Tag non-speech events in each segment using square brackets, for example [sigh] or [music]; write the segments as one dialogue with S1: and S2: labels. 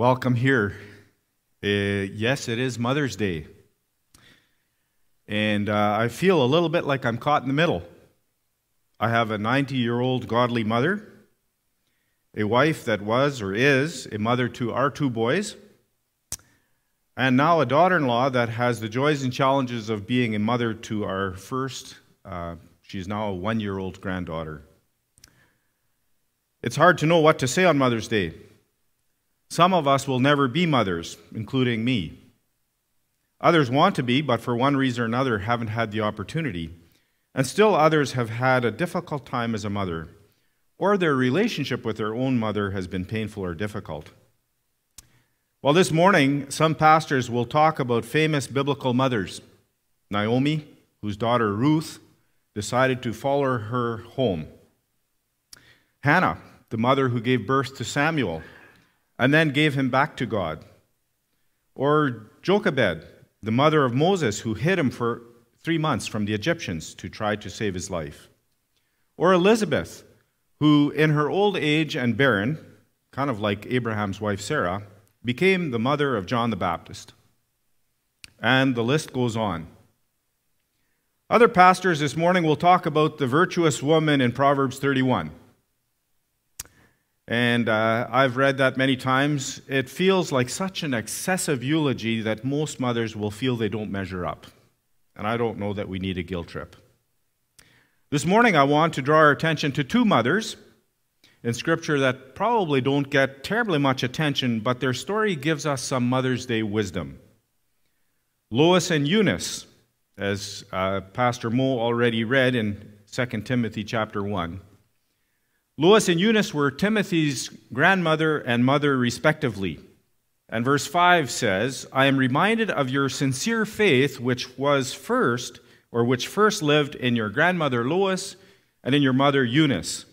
S1: Welcome here. Uh, yes, it is Mother's Day. And uh, I feel a little bit like I'm caught in the middle. I have a 90 year old godly mother, a wife that was or is a mother to our two boys, and now a daughter in law that has the joys and challenges of being a mother to our first, uh, she's now a one year old granddaughter. It's hard to know what to say on Mother's Day. Some of us will never be mothers, including me. Others want to be, but for one reason or another haven't had the opportunity. And still others have had a difficult time as a mother, or their relationship with their own mother has been painful or difficult. Well, this morning, some pastors will talk about famous biblical mothers Naomi, whose daughter Ruth decided to follow her home, Hannah, the mother who gave birth to Samuel and then gave him back to God. Or Jochebed, the mother of Moses, who hid him for three months from the Egyptians to try to save his life. Or Elizabeth, who, in her old age and barren, kind of like Abraham's wife Sarah, became the mother of John the Baptist. And the list goes on. Other pastors this morning will talk about the virtuous woman in Proverbs 31. And uh, I've read that many times. It feels like such an excessive eulogy that most mothers will feel they don't measure up. And I don't know that we need a guilt trip. This morning, I want to draw our attention to two mothers in Scripture that probably don't get terribly much attention, but their story gives us some Mother's Day wisdom. Lois and Eunice, as uh, Pastor Mo already read in 2 Timothy chapter 1. Lois and Eunice were Timothy's grandmother and mother, respectively. And verse 5 says, I am reminded of your sincere faith, which was first, or which first lived in your grandmother Lois and in your mother Eunice.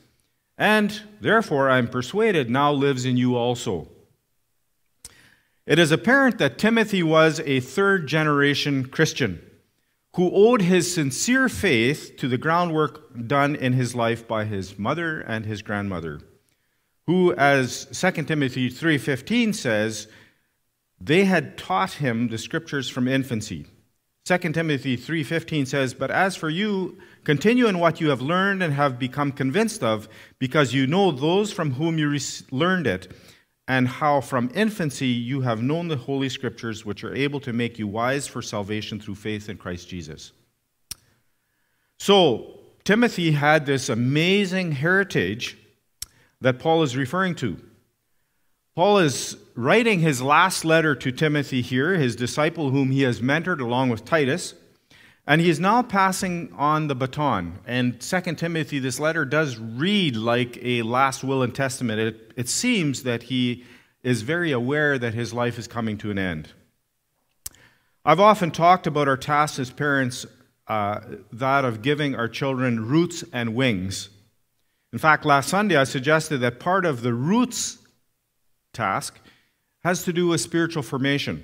S1: And therefore I am persuaded now lives in you also. It is apparent that Timothy was a third generation Christian who owed his sincere faith to the groundwork done in his life by his mother and his grandmother who as 2 timothy 3.15 says they had taught him the scriptures from infancy. 2 timothy 3.15 says but as for you continue in what you have learned and have become convinced of because you know those from whom you learned it and how from infancy you have known the Holy Scriptures, which are able to make you wise for salvation through faith in Christ Jesus. So, Timothy had this amazing heritage that Paul is referring to. Paul is writing his last letter to Timothy here, his disciple whom he has mentored along with Titus. And he is now passing on the baton. And 2 Timothy, this letter does read like a last will and testament. It, it seems that he is very aware that his life is coming to an end. I've often talked about our task as parents, uh, that of giving our children roots and wings. In fact, last Sunday I suggested that part of the roots task has to do with spiritual formation.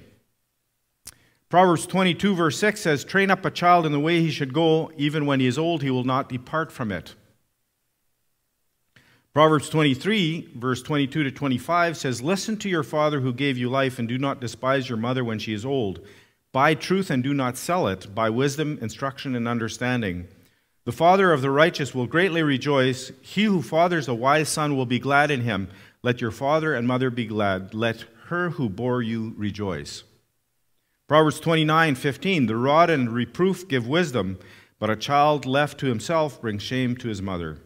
S1: Proverbs 22, verse 6 says, Train up a child in the way he should go, even when he is old, he will not depart from it. Proverbs 23, verse 22 to 25 says, Listen to your father who gave you life, and do not despise your mother when she is old. Buy truth and do not sell it. Buy wisdom, instruction, and understanding. The father of the righteous will greatly rejoice. He who fathers a wise son will be glad in him. Let your father and mother be glad. Let her who bore you rejoice. Proverbs 29 15, the rod and reproof give wisdom, but a child left to himself brings shame to his mother.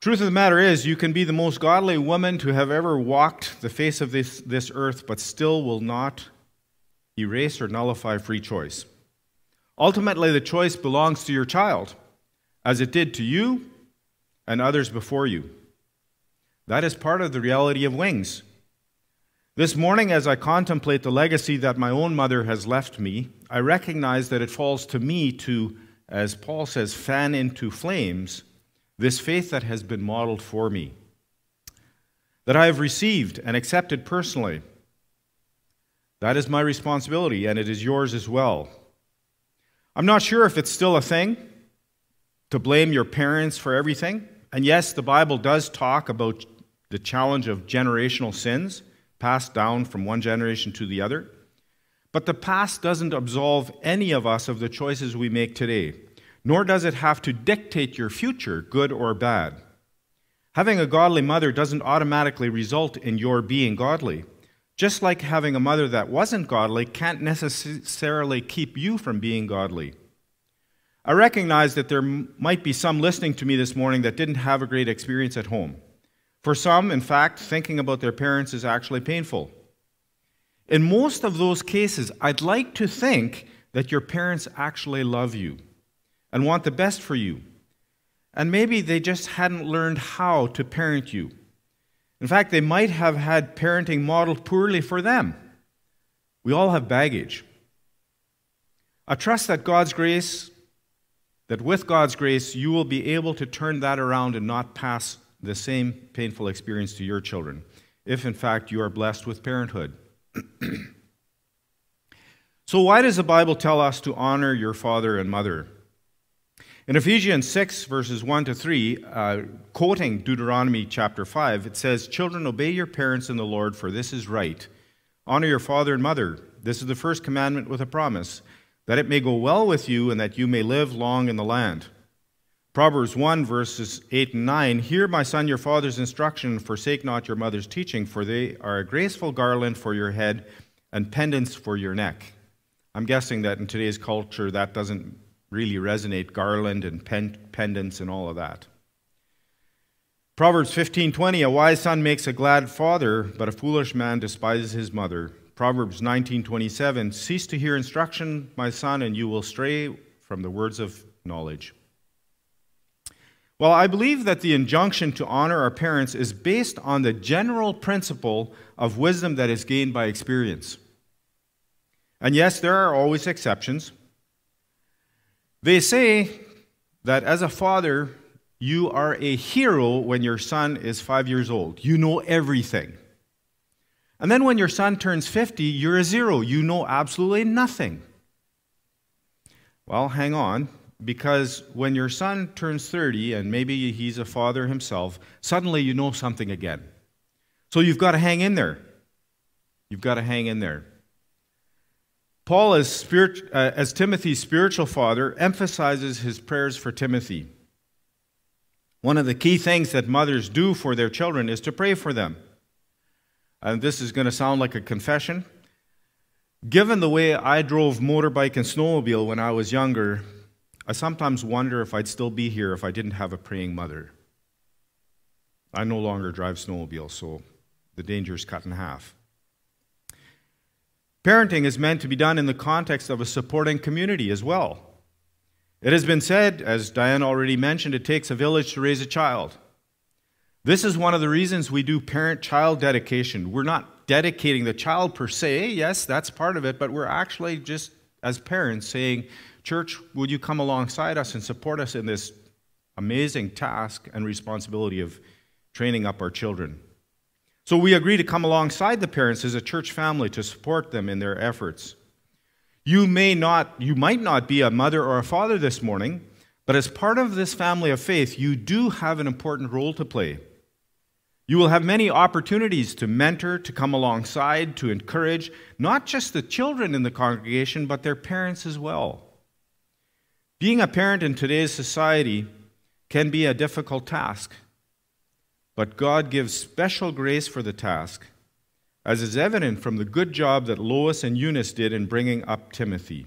S1: Truth of the matter is, you can be the most godly woman to have ever walked the face of this, this earth, but still will not erase or nullify free choice. Ultimately, the choice belongs to your child, as it did to you and others before you. That is part of the reality of wings. This morning, as I contemplate the legacy that my own mother has left me, I recognize that it falls to me to, as Paul says, fan into flames this faith that has been modeled for me, that I have received and accepted personally. That is my responsibility, and it is yours as well. I'm not sure if it's still a thing to blame your parents for everything. And yes, the Bible does talk about the challenge of generational sins passed down from one generation to the other. But the past doesn't absolve any of us of the choices we make today, nor does it have to dictate your future, good or bad. Having a godly mother doesn't automatically result in your being godly. Just like having a mother that wasn't godly can't necessarily keep you from being godly. I recognize that there might be some listening to me this morning that didn't have a great experience at home. For some, in fact, thinking about their parents is actually painful. In most of those cases, I'd like to think that your parents actually love you and want the best for you. And maybe they just hadn't learned how to parent you. In fact, they might have had parenting modeled poorly for them. We all have baggage. I trust that God's grace, that with God's grace, you will be able to turn that around and not pass the same painful experience to your children, if in fact you are blessed with parenthood. [clears throat] so, why does the Bible tell us to honor your father and mother? In Ephesians 6, verses 1 to 3, uh, quoting Deuteronomy chapter 5, it says, Children, obey your parents in the Lord, for this is right. Honor your father and mother. This is the first commandment with a promise, that it may go well with you and that you may live long in the land. Proverbs 1, verses 8 and 9 Hear, my son, your father's instruction, and forsake not your mother's teaching, for they are a graceful garland for your head and pendants for your neck. I'm guessing that in today's culture that doesn't really resonate garland and pen- pendants and all of that. Proverbs 15:20 A wise son makes a glad father, but a foolish man despises his mother. Proverbs 19:27 Cease to hear instruction, my son, and you will stray from the words of knowledge. Well, I believe that the injunction to honor our parents is based on the general principle of wisdom that is gained by experience. And yes, there are always exceptions. They say that as a father, you are a hero when your son is five years old. You know everything. And then when your son turns 50, you're a zero. You know absolutely nothing. Well, hang on. Because when your son turns 30 and maybe he's a father himself, suddenly you know something again. So you've got to hang in there. You've got to hang in there. Paul, as, spirit, uh, as Timothy's spiritual father, emphasizes his prayers for Timothy. One of the key things that mothers do for their children is to pray for them. And this is going to sound like a confession. Given the way I drove motorbike and snowmobile when I was younger, I sometimes wonder if I'd still be here if I didn't have a praying mother. I no longer drive snowmobiles, so the danger is cut in half. Parenting is meant to be done in the context of a supporting community as well. It has been said, as Diane already mentioned, it takes a village to raise a child. This is one of the reasons we do parent child dedication. We're not dedicating the child per se, yes, that's part of it, but we're actually just, as parents, saying, Church, would you come alongside us and support us in this amazing task and responsibility of training up our children? So we agree to come alongside the parents as a church family to support them in their efforts. You may not, you might not be a mother or a father this morning, but as part of this family of faith, you do have an important role to play. You will have many opportunities to mentor, to come alongside, to encourage not just the children in the congregation, but their parents as well. Being a parent in today's society can be a difficult task, but God gives special grace for the task, as is evident from the good job that Lois and Eunice did in bringing up Timothy.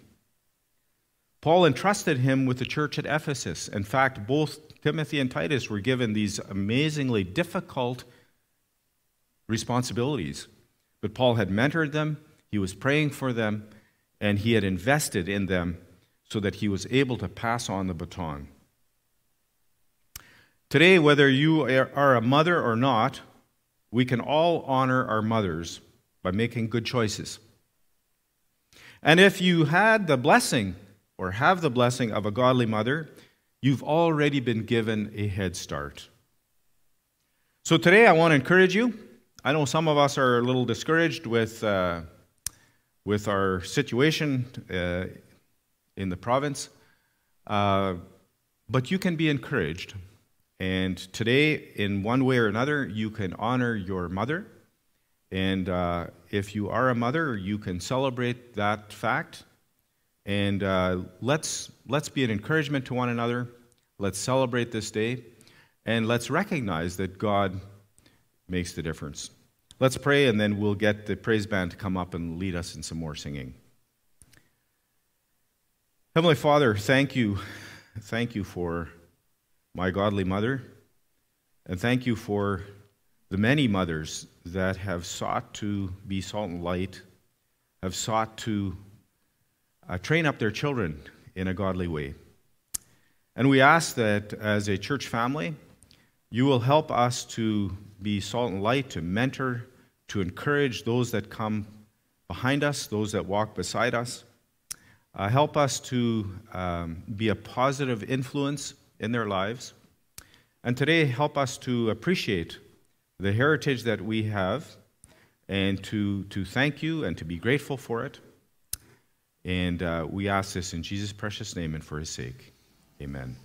S1: Paul entrusted him with the church at Ephesus. In fact, both Timothy and Titus were given these amazingly difficult responsibilities. But Paul had mentored them, he was praying for them, and he had invested in them so that he was able to pass on the baton. Today, whether you are a mother or not, we can all honor our mothers by making good choices. And if you had the blessing or have the blessing of a godly mother, you've already been given a head start. So today, I want to encourage you. I know some of us are a little discouraged with, uh, with our situation uh, in the province. Uh, but you can be encouraged. And today, in one way or another, you can honor your mother. And uh, if you are a mother, you can celebrate that fact. And uh, let's, let's be an encouragement to one another. Let's celebrate this day. And let's recognize that God makes the difference. Let's pray, and then we'll get the praise band to come up and lead us in some more singing. Heavenly Father, thank you. Thank you for my godly mother, and thank you for the many mothers that have sought to be salt and light, have sought to uh, train up their children in a godly way. And we ask that as a church family, you will help us to be salt and light, to mentor, to encourage those that come behind us, those that walk beside us. Uh, help us to um, be a positive influence in their lives. And today, help us to appreciate the heritage that we have and to, to thank you and to be grateful for it. And uh, we ask this in Jesus' precious name and for his sake. Amen.